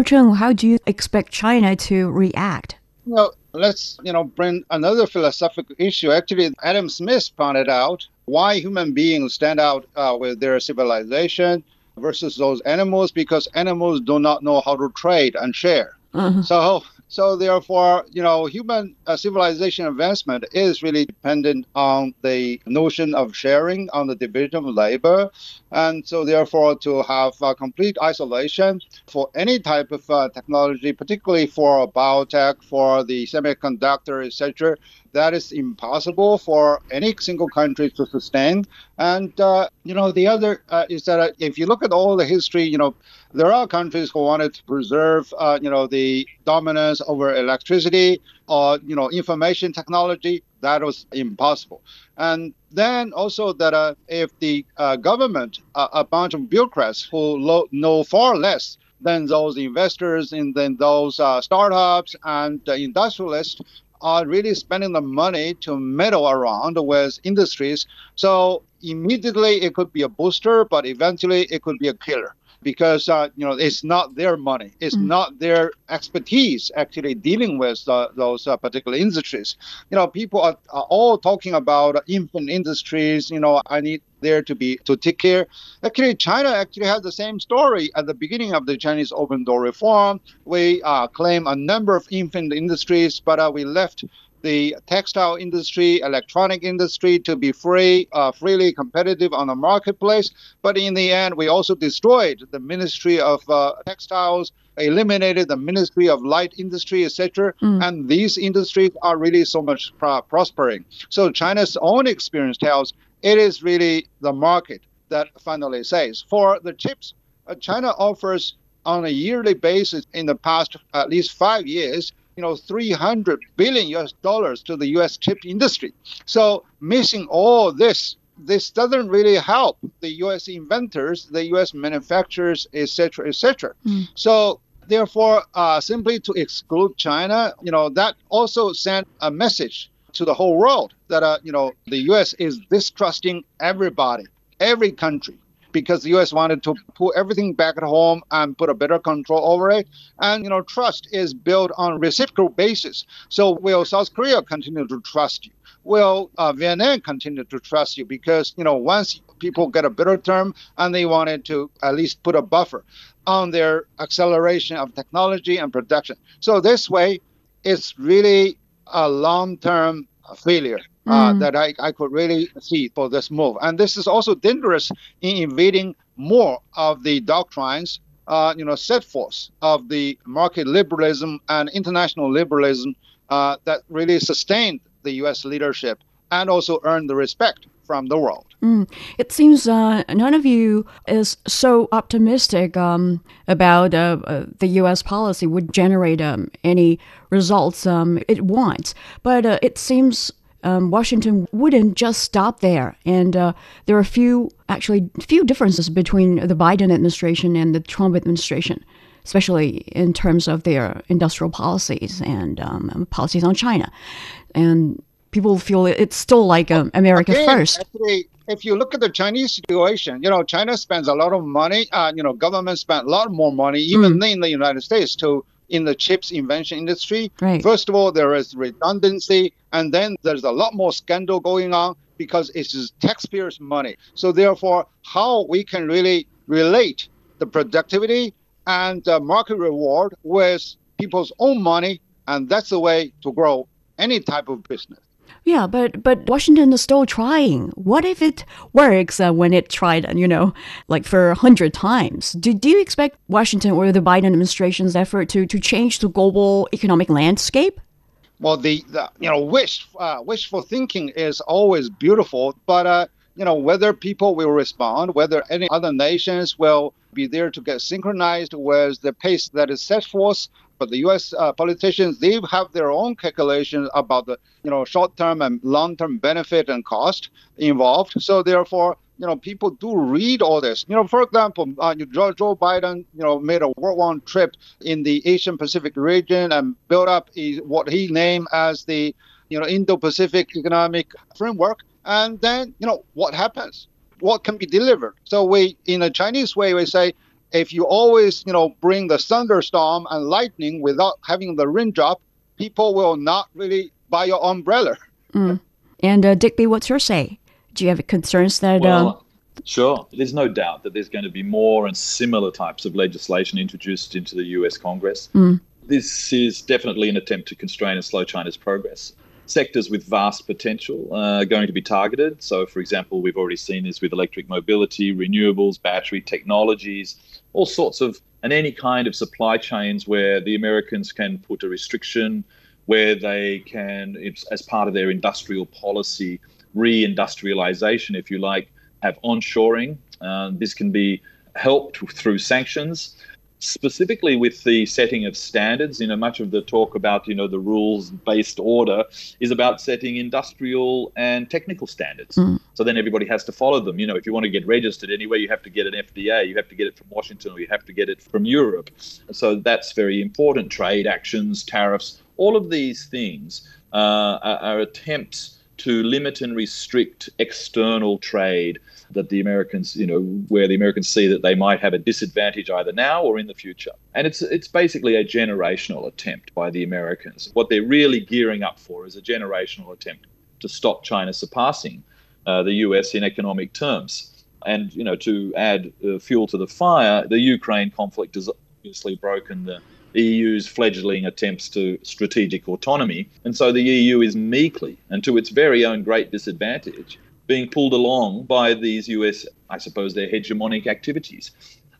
Cheng, how do you expect China to react? Well, let's you know bring another philosophical issue. Actually, Adam Smith pointed out why human beings stand out uh, with their civilization versus those animals because animals do not know how to trade and share. Uh-huh. So so therefore, you know, human uh, civilization advancement is really dependent on the notion of sharing, on the division of labor, and so therefore to have uh, complete isolation for any type of uh, technology, particularly for biotech, for the semiconductor, etc that is impossible for any single country to sustain. And uh, you know, the other uh, is that uh, if you look at all the history, you know, there are countries who wanted to preserve, uh, you know, the dominance over electricity or you know information technology. That was impossible. And then also that uh, if the uh, government, a bunch of bureaucrats who lo- know far less than those investors and then those uh, startups and industrialists are really spending the money to meddle around with industries. So immediately it could be a booster, but eventually it could be a killer because uh, you know it's not their money, it's mm. not their expertise actually dealing with uh, those uh, particular industries. You know, people are, are, all talking about infant industries. You know, I need there to be to take care. Actually, China actually has the same story at the beginning of the Chinese open door reform. We uh, claim a number of infant industries, but uh, we left the textile industry, electronic industry to be free, uh, freely competitive on the marketplace. But in the end, we also destroyed the Ministry of uh, Textiles, eliminated the Ministry of Light Industry, etc. Mm. And these industries are really so much pro- prospering. So China's own experience tells it is really the market that finally says. For the chips, uh, China offers on a yearly basis in the past at least five years you know 300 billion US dollars to the US chip industry. So missing all this this doesn't really help the US inventors, the US manufacturers, etc., etc. Mm. So therefore, uh, simply to exclude China, you know, that also sent a message to the whole world that uh, you know the US is distrusting everybody, every country because the U.S. wanted to put everything back at home and put a better control over it. And you know, trust is built on reciprocal basis. So will South Korea continue to trust you? Will uh, Vietnam continue to trust you? Because you know, once people get a better term and they wanted to at least put a buffer on their acceleration of technology and production. So this way, it's really a long-term failure uh, mm. that I, I could really see for this move. And this is also dangerous in invading more of the doctrines, uh, you know, set forth of the market liberalism and international liberalism uh, that really sustained the U.S. leadership and also earned the respect from the world. Mm. It seems uh, none of you is so optimistic um, about uh, uh, the U.S. policy would generate um, any results um, it wants. But uh, it seems um, Washington wouldn't just stop there. And uh, there are a few, actually, few differences between the Biden administration and the Trump administration, especially in terms of their industrial policies and um, policies on China. And people feel it's still like um, America Again, first. Actually, if you look at the Chinese situation, you know, China spends a lot of money. Uh, you know, government spent a lot more money, even mm. in the United States, to in the chips invention industry. Right. First of all, there is redundancy, and then there's a lot more scandal going on because it's taxpayers' money. So therefore, how we can really relate the productivity and the market reward with people's own money, and that's the way to grow any type of business. Yeah, but but Washington is still trying. What if it works uh, when it tried, you know, like for a hundred times? Do, do you expect Washington or the Biden administration's effort to, to change the global economic landscape? Well, the, the you know wish uh, wishful thinking is always beautiful, but uh, you know whether people will respond, whether any other nations will be there to get synchronized with the pace that is set forth but the U.S. Uh, politicians they have their own calculations about the you know short-term and long-term benefit and cost involved. So therefore, you know people do read all this. You know, for example, uh, Joe, Joe Biden you know made a World One trip in the Asian Pacific region and built up what he named as the you know Indo-Pacific Economic Framework. And then you know what happens? What can be delivered? So we, in a Chinese way, we say if you always, you know, bring the thunderstorm and lightning without having the raindrop, people will not really buy your umbrella. Mm. And uh, Digby, what's your say? Do you have concerns that? Well, uh... Sure. There's no doubt that there's going to be more and similar types of legislation introduced into the US Congress. Mm. This is definitely an attempt to constrain and slow China's progress sectors with vast potential uh, are going to be targeted. So, for example, we've already seen this with electric mobility, renewables, battery technologies, all sorts of, and any kind of supply chains where the Americans can put a restriction, where they can, as part of their industrial policy, reindustrialization, if you like, have onshoring. Uh, this can be helped through sanctions specifically with the setting of standards you know much of the talk about you know the rules based order is about setting industrial and technical standards. Mm. so then everybody has to follow them. You know if you want to get registered anywhere you have to get an fda you have to get it from washington or you have to get it from europe. So that's very important. Trade actions tariffs all of these things uh, are, are attempts to limit and restrict external trade that the Americans, you know, where the Americans see that they might have a disadvantage either now or in the future. And it's it's basically a generational attempt by the Americans. What they're really gearing up for is a generational attempt to stop China surpassing uh, the U.S. in economic terms. And you know, to add uh, fuel to the fire, the Ukraine conflict has obviously broken the EU's fledgling attempts to strategic autonomy. And so the EU is meekly and to its very own great disadvantage being pulled along by these US, I suppose, their hegemonic activities.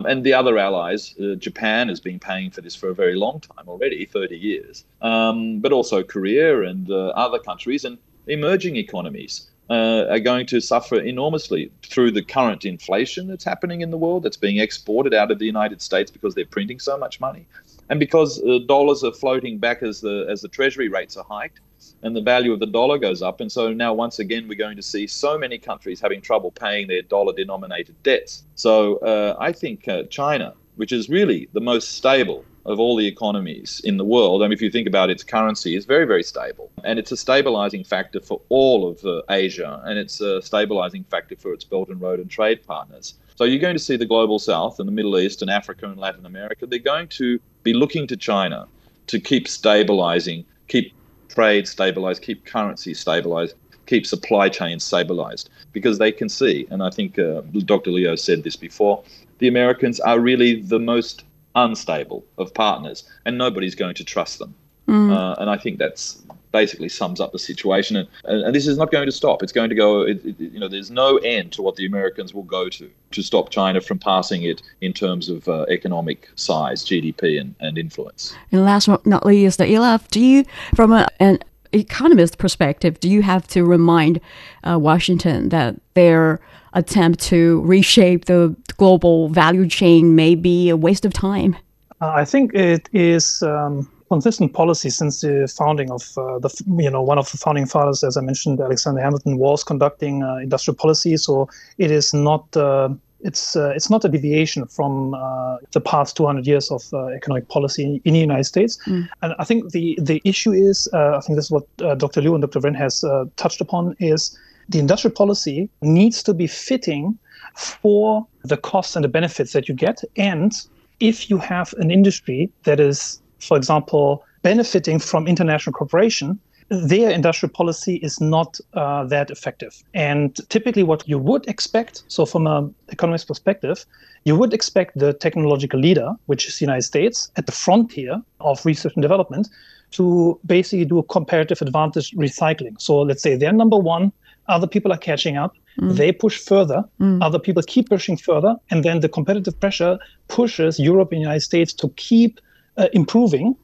And the other allies, uh, Japan has been paying for this for a very long time already, 30 years, um, but also Korea and uh, other countries and emerging economies. Uh, are going to suffer enormously through the current inflation that's happening in the world that's being exported out of the United States because they're printing so much money and because uh, dollars are floating back as the as the treasury rates are hiked and the value of the dollar goes up. And so now, once again, we're going to see so many countries having trouble paying their dollar denominated debts. So uh, I think uh, China, which is really the most stable of all the economies in the world, I mean, if you think about its currency, is very, very stable. And it's a stabilizing factor for all of uh, Asia, and it's a stabilizing factor for its Belt and Road and trade partners. So you're going to see the global south and the Middle East and Africa and Latin America, they're going to be looking to China to keep stabilizing, keep trade stabilized, keep currency stabilized, keep supply chains stabilized, because they can see, and I think uh, Dr. Liu said this before, the Americans are really the most unstable of partners, and nobody's going to trust them. Mm. Uh, and I think that's basically sums up the situation. And, and, this is not going to stop. It's going to go, it, it, you know, there's no end to what the Americans will go to to stop China from passing it in terms of uh, economic size, GDP, and, and influence. And last but not least, Ilaf, do you, from a, an economist perspective, do you have to remind uh, Washington that their attempt to reshape the global value chain may be a waste of time? Uh, I think it is um, consistent policy since the founding of uh, the you know one of the founding fathers, as I mentioned, Alexander Hamilton was conducting uh, industrial policy. So it is not. Uh, it's uh, it's not a deviation from uh, the past 200 years of uh, economic policy in, in, the United States, mm. and I think the the issue is I think this is what Dr. Liu and Dr. Wren has touched upon is the industrial policy needs to be fitting for the costs and the benefits that you get, and if you have an industry that is for example, benefiting from international cooperation, their industrial policy is not uh, that effective. And typically, what you would expect, so from an economist perspective, you would expect the technological leader, which is the United States, at the frontier of research and development, to basically do a comparative advantage recycling. So let's say they're number one, other people are catching up, mm. they push further, mm. other people keep pushing further, and then the competitive pressure pushes Europe and the United States to keep uh, improving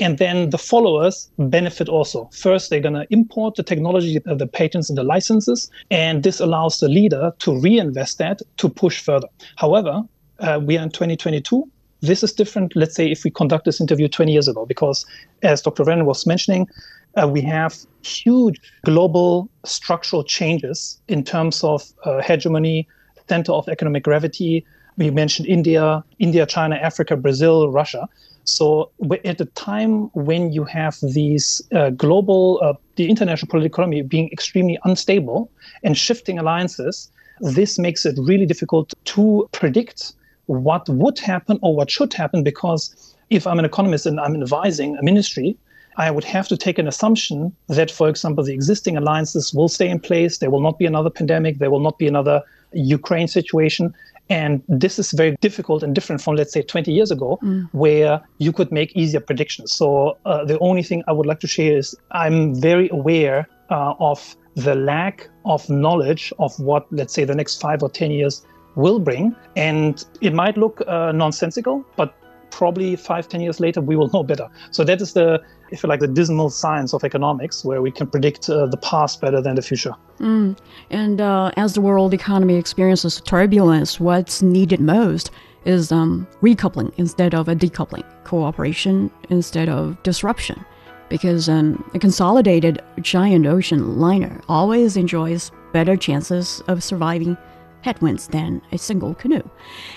and then the followers benefit also. First, they're going to import the technology, uh, the patents and the licenses, and this allows the leader to reinvest that to push further. However, uh, we are in 2022. This is different, let's say, if we conduct this interview 20 years ago, because as Dr. Renner was mentioning, uh, we have huge global structural changes in terms of uh, hegemony, center of economic gravity. We mentioned India, India, China, Africa, Brazil, Russia. So at the time when you have these uh, global, uh, the international political economy being extremely unstable and shifting alliances, this makes it really difficult to predict what would happen or what should happen because if I'm an economist and I'm advising a ministry, I would have to take an assumption that, for example, the existing alliances will stay in place. There will not be another pandemic. There will not be another Ukraine situation. And this is very difficult and different from, let's say, 20 years ago, mm. where you could make easier predictions. So uh, the only thing I would like to share is I'm very aware uh, of the lack of knowledge of what, let's say, the next five or 10 years will bring. And it might look uh, nonsensical, but probably five, ten years later, we will know better. So that is the, if you like, the dismal science of economics, where we can predict uh, the past better than the future. Mm. And uh, as the world economy experiences turbulence, what's needed most is um, recoupling instead of a decoupling, cooperation instead of disruption. Because um, a consolidated giant ocean liner always enjoys better chances of surviving headwinds than a single canoe.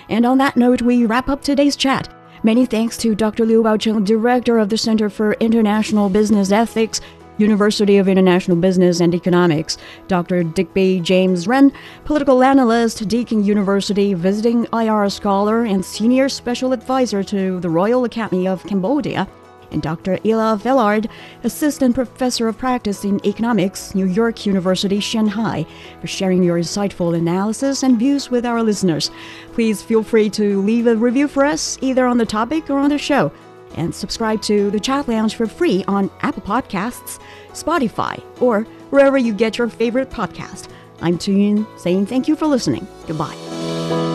And on that note, we wrap up today's chat. Many thanks to Dr. Liu Baocheng, Director of the Center for International Business Ethics, University of International Business and Economics, Dr. Digby James Wren, political analyst, Deakin University, visiting IR scholar, and senior special advisor to the Royal Academy of Cambodia, and Dr. Ilaf Elard, Assistant Professor of Practice in Economics, New York University, Shanghai, for sharing your insightful analysis and views with our listeners. Please feel free to leave a review for us, either on the topic or on the show. And subscribe to the Chat Lounge for free on Apple Podcasts, Spotify, or wherever you get your favorite podcast. I'm Tu Yun saying thank you for listening. Goodbye.